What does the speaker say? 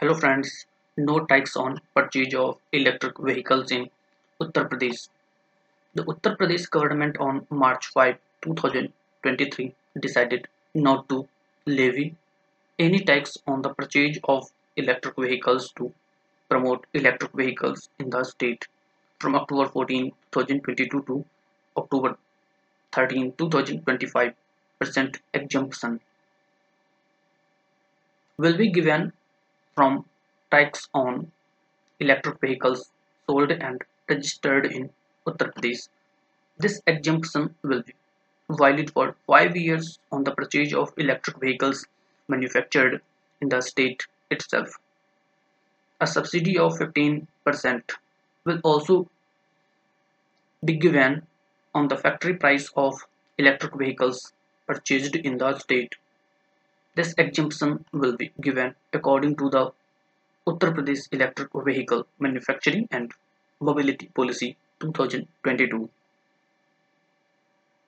Hello friends, no tax on purchase of electric vehicles in Uttar Pradesh. The Uttar Pradesh government on March 5, 2023 decided not to levy any tax on the purchase of electric vehicles to promote electric vehicles in the state from October 14, 2022 to October 13, 2025 percent exemption will be given from tax on electric vehicles sold and registered in Uttar Pradesh. This exemption will be valid for five years on the purchase of electric vehicles manufactured in the state itself. A subsidy of 15% will also be given on the factory price of electric vehicles purchased in the state. This exemption will be given according to the Uttar Pradesh Electric Vehicle Manufacturing and Mobility Policy 2022.